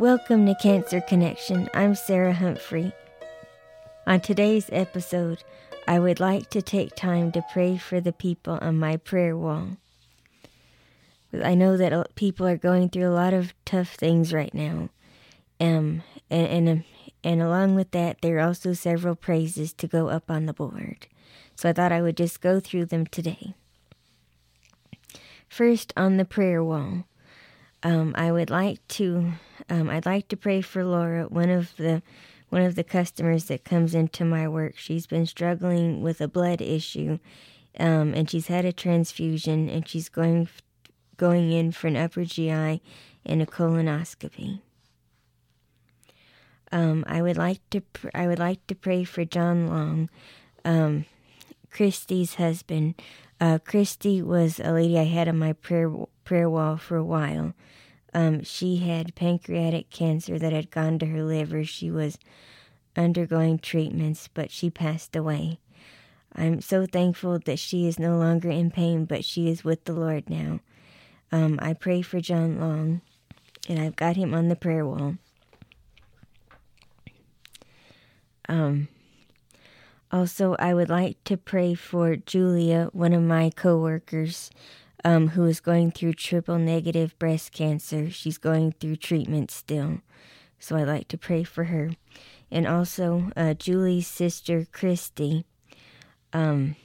Welcome to Cancer Connection. I'm Sarah Humphrey. On today's episode, I would like to take time to pray for the people on my prayer wall. I know that people are going through a lot of tough things right now. Um, and, and, um, and along with that, there are also several praises to go up on the board. So I thought I would just go through them today. First, on the prayer wall, um, I would like to um, I'd like to pray for Laura, one of the one of the customers that comes into my work. She's been struggling with a blood issue, um, and she's had a transfusion, and she's going going in for an upper GI and a colonoscopy. Um, I would like to pr- I would like to pray for John Long, um, Christy's husband. Uh, Christy was a lady I had on my prayer prayer wall for a while. Um, she had pancreatic cancer that had gone to her liver. She was undergoing treatments, but she passed away. I'm so thankful that she is no longer in pain, but she is with the Lord now. Um, I pray for John Long, and I've got him on the prayer wall. Um, also, I would like to pray for Julia, one of my coworkers um, who is going through triple negative breast cancer. She's going through treatment still. So I'd like to pray for her. And also, uh, Julie's sister, Christy, um,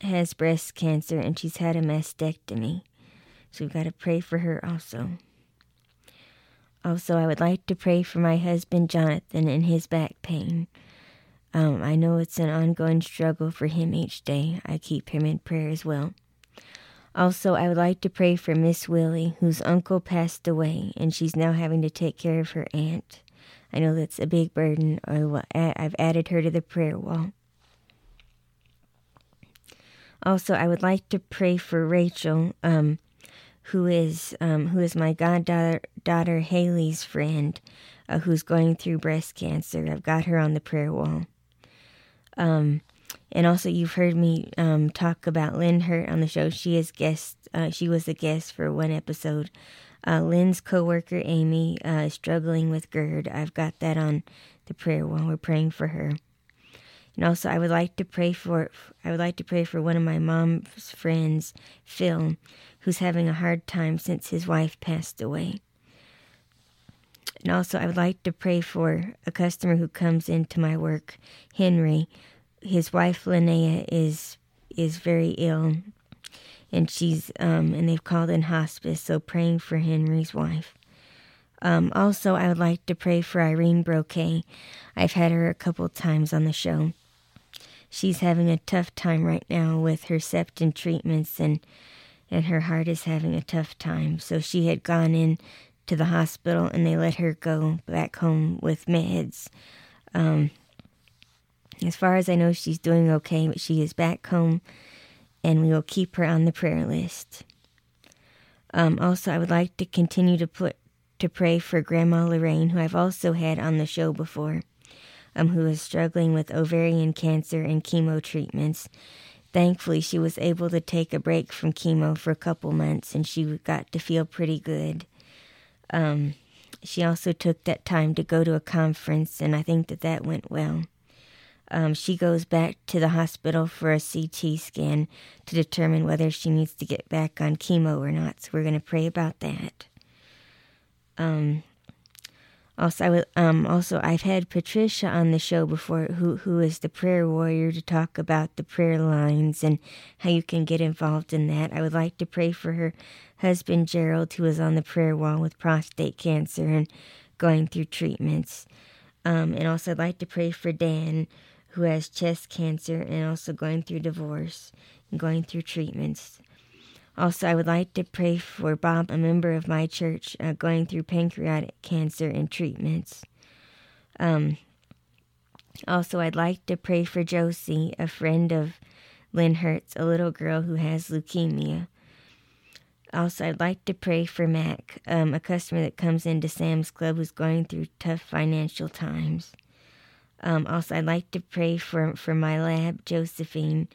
has breast cancer and she's had a mastectomy. So we've got to pray for her also. Also, I would like to pray for my husband, Jonathan, and his back pain. Um, I know it's an ongoing struggle for him each day. I keep him in prayer as well. Also, I would like to pray for Miss Willie, whose uncle passed away, and she's now having to take care of her aunt. I know that's a big burden. I've added her to the prayer wall. Also, I would like to pray for Rachel, um, who is um, who is my goddaughter daughter Haley's friend, uh, who's going through breast cancer. I've got her on the prayer wall. Um, and also, you've heard me um, talk about Lynn Hurt on the show. She is guest. Uh, she was a guest for one episode. Uh, Lynn's coworker Amy uh, is struggling with GERD. I've got that on the prayer while we're praying for her. And also, I would like to pray for. I would like to pray for one of my mom's friends, Phil, who's having a hard time since his wife passed away. And also, I would like to pray for a customer who comes into my work, Henry, his wife Linnea is is very ill, and she's um, and they've called in hospice. So praying for Henry's wife. Um, also, I would like to pray for Irene Brocay. I've had her a couple times on the show. She's having a tough time right now with her septin treatments, and and her heart is having a tough time. So she had gone in to the hospital, and they let her go back home with meds. Um, as far as I know, she's doing okay, but she is back home, and we will keep her on the prayer list. Um, also, I would like to continue to put to pray for Grandma Lorraine, who I've also had on the show before, um, who is struggling with ovarian cancer and chemo treatments. Thankfully, she was able to take a break from chemo for a couple months, and she got to feel pretty good. Um, she also took that time to go to a conference, and I think that that went well um, she goes back to the hospital for a CT scan to determine whether she needs to get back on chemo or not. So we're going to pray about that. Um, also, um, also I've had Patricia on the show before, who who is the prayer warrior, to talk about the prayer lines and how you can get involved in that. I would like to pray for her husband Gerald, who is on the prayer wall with prostate cancer and going through treatments. Um, and also, I'd like to pray for Dan, who has chest cancer and also going through divorce and going through treatments. Also, I would like to pray for Bob, a member of my church, uh, going through pancreatic cancer and treatments. Um, also, I'd like to pray for Josie, a friend of Lynn Hertz, a little girl who has leukemia. Also, I'd like to pray for Mac, um, a customer that comes into Sam's Club who's going through tough financial times. Um, also, I'd like to pray for, for my lab, Josephine.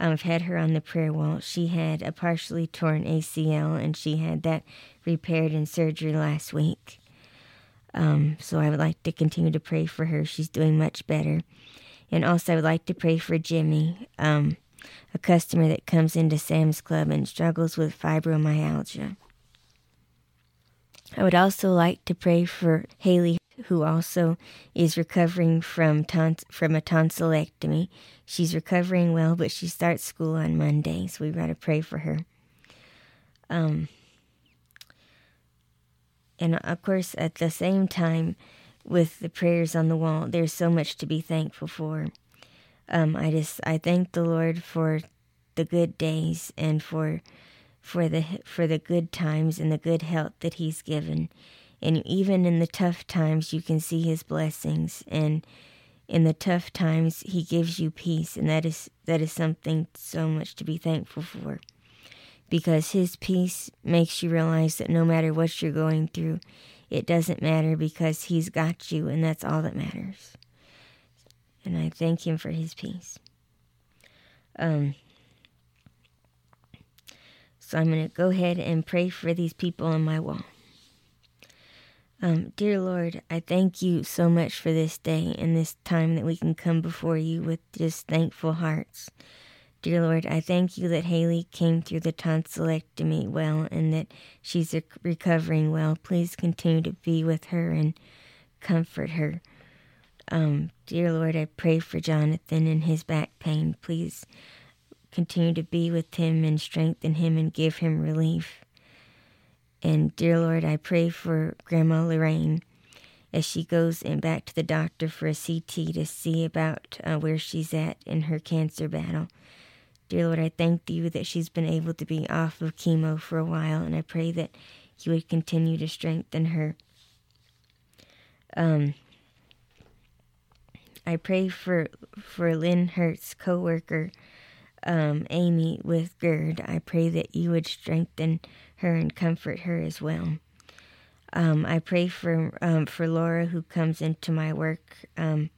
Um, I've had her on the prayer wall. She had a partially torn ACL, and she had that repaired in surgery last week. Um, so I would like to continue to pray for her. She's doing much better. And also, I would like to pray for Jimmy, um, a customer that comes into Sam's Club and struggles with fibromyalgia. I would also like to pray for Haley, who also is recovering from tons- from a tonsillectomy. She's recovering well, but she starts school on Monday, so we've got to pray for her. Um, and of course, at the same time, with the prayers on the wall, there's so much to be thankful for. Um, I just I thank the Lord for the good days and for for the for the good times and the good health that He's given, and even in the tough times, you can see His blessings, and in the tough times, He gives you peace, and that is that is something so much to be thankful for because His peace makes you realize that no matter what you're going through, it doesn't matter because He's got you, and that's all that matters. And I thank Him for His peace. Um, so I'm going to go ahead and pray for these people on my wall. Um, dear Lord, I thank you so much for this day and this time that we can come before you with just thankful hearts. Dear Lord, I thank you that Haley came through the tonsillectomy well and that she's recovering well. Please continue to be with her and comfort her. Um, dear Lord, I pray for Jonathan and his back pain. Please continue to be with him and strengthen him and give him relief. And dear Lord, I pray for Grandma Lorraine as she goes and back to the doctor for a CT to see about uh, where she's at in her cancer battle. Dear Lord, I thank you that she's been able to be off of chemo for a while, and I pray that you would continue to strengthen her. Um, I pray for for Lynn Hertz, coworker, um, Amy with GERD. I pray that you would strengthen her and comfort her as well. Um, I pray for um, for Laura who comes into my work um,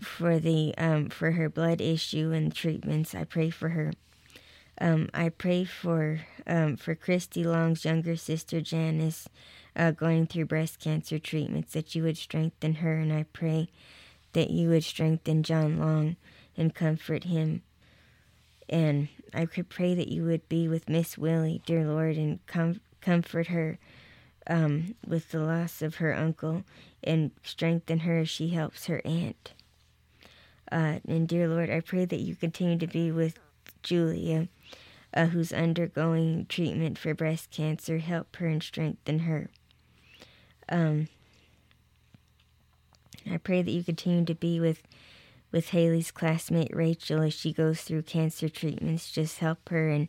for the um, for her blood issue and treatments. I pray for her. Um, I pray for um, for Christy Long's younger sister Janice, uh, going through breast cancer treatments. That you would strengthen her, and I pray that you would strengthen John Long and comfort him. And I could pray that you would be with Miss Willie, dear Lord, and com- comfort her um, with the loss of her uncle and strengthen her as she helps her aunt. Uh, and dear Lord, I pray that you continue to be with Julia, uh, who's undergoing treatment for breast cancer. Help her and strengthen her. Um, I pray that you continue to be with with Haley's classmate Rachel as she goes through cancer treatments. Just help her and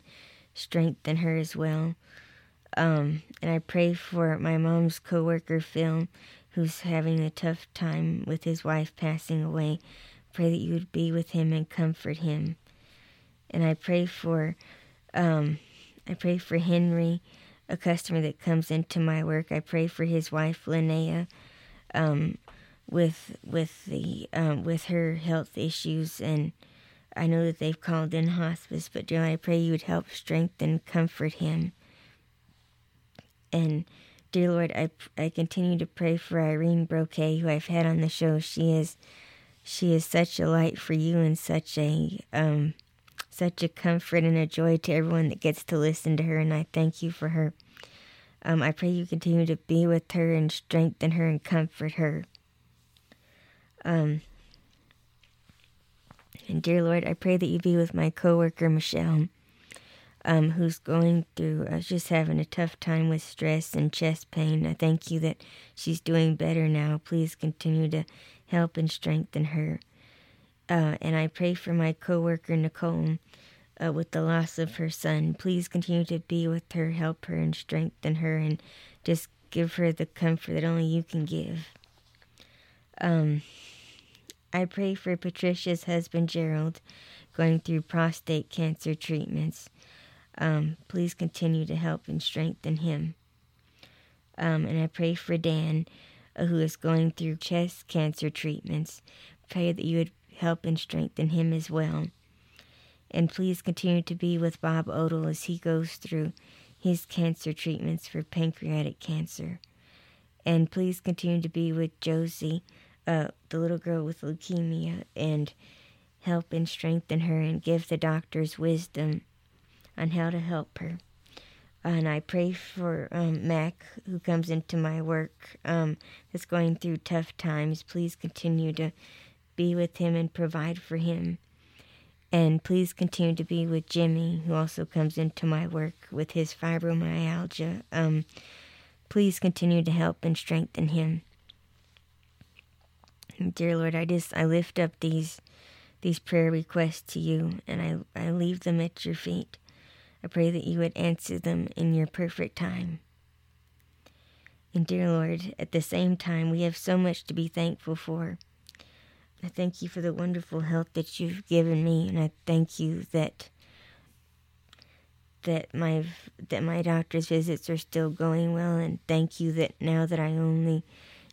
strengthen her as well. Um, and I pray for my mom's coworker Phil, who's having a tough time with his wife passing away. Pray that you would be with him and comfort him. And I pray for, um, I pray for Henry, a customer that comes into my work. I pray for his wife Linnea, um, with with the um, with her health issues and. I know that they've called in hospice, but Joe, I pray you would help strengthen, comfort him. And dear Lord, I, I continue to pray for Irene Brochet, who I've had on the show. She is she is such a light for you and such a um, such a comfort and a joy to everyone that gets to listen to her. And I thank you for her. Um, I pray you continue to be with her and strengthen her and comfort her. Um, and dear Lord, I pray that you be with my coworker Michelle um, who's going through, uh, just having a tough time with stress and chest pain. I thank you that she's doing better now. Please continue to help and strengthen her. Uh, and I pray for my coworker Nicole uh, with the loss of her son. Please continue to be with her, help her, and strengthen her, and just give her the comfort that only you can give. Um, I pray for Patricia's husband Gerald going through prostate cancer treatments. Um, please continue to help and strengthen him. Um, and I pray for Dan, uh, who is going through chest cancer treatments. Pray that you would help and strengthen him as well. And please continue to be with Bob Odell as he goes through his cancer treatments for pancreatic cancer. And please continue to be with Josie, uh, the little girl with leukemia, and help and strengthen her and give the doctors wisdom on how to help her. And I pray for um, Mac, who comes into my work, um, that's going through tough times. Please continue to be with him and provide for him. And please continue to be with Jimmy, who also comes into my work with his fibromyalgia. Um, please continue to help and strengthen him. Dear Lord, I just I lift up these these prayer requests to you, and I I leave them at your feet. I pray that you would answer them in your perfect time. And dear Lord, at the same time, we have so much to be thankful for. I thank you for the wonderful health that you've given me, and I thank you that that my that my doctor's visits are still going well, and thank you that now that I only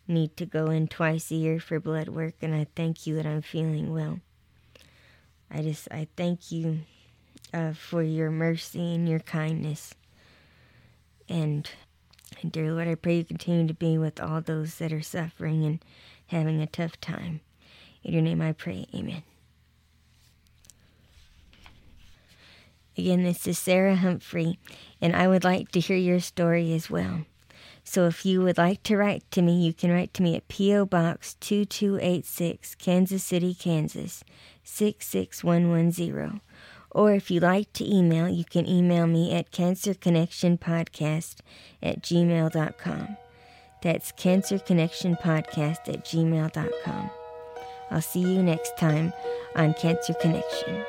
need to go in twice a year for blood work, and I thank you that I'm feeling well. I just I thank you uh, for your mercy and your kindness, and, and dear Lord, I pray you continue to be with all those that are suffering and having a tough time. In your name I pray. Amen. Again, this is Sarah Humphrey, and I would like to hear your story as well. So if you would like to write to me, you can write to me at P.O. Box 2286, Kansas City, Kansas 66110. Or if you'd like to email, you can email me at cancerconnectionpodcast at gmail.com. That's cancerconnectionpodcast at gmail.com. I'll see you next time on Cancer Connection.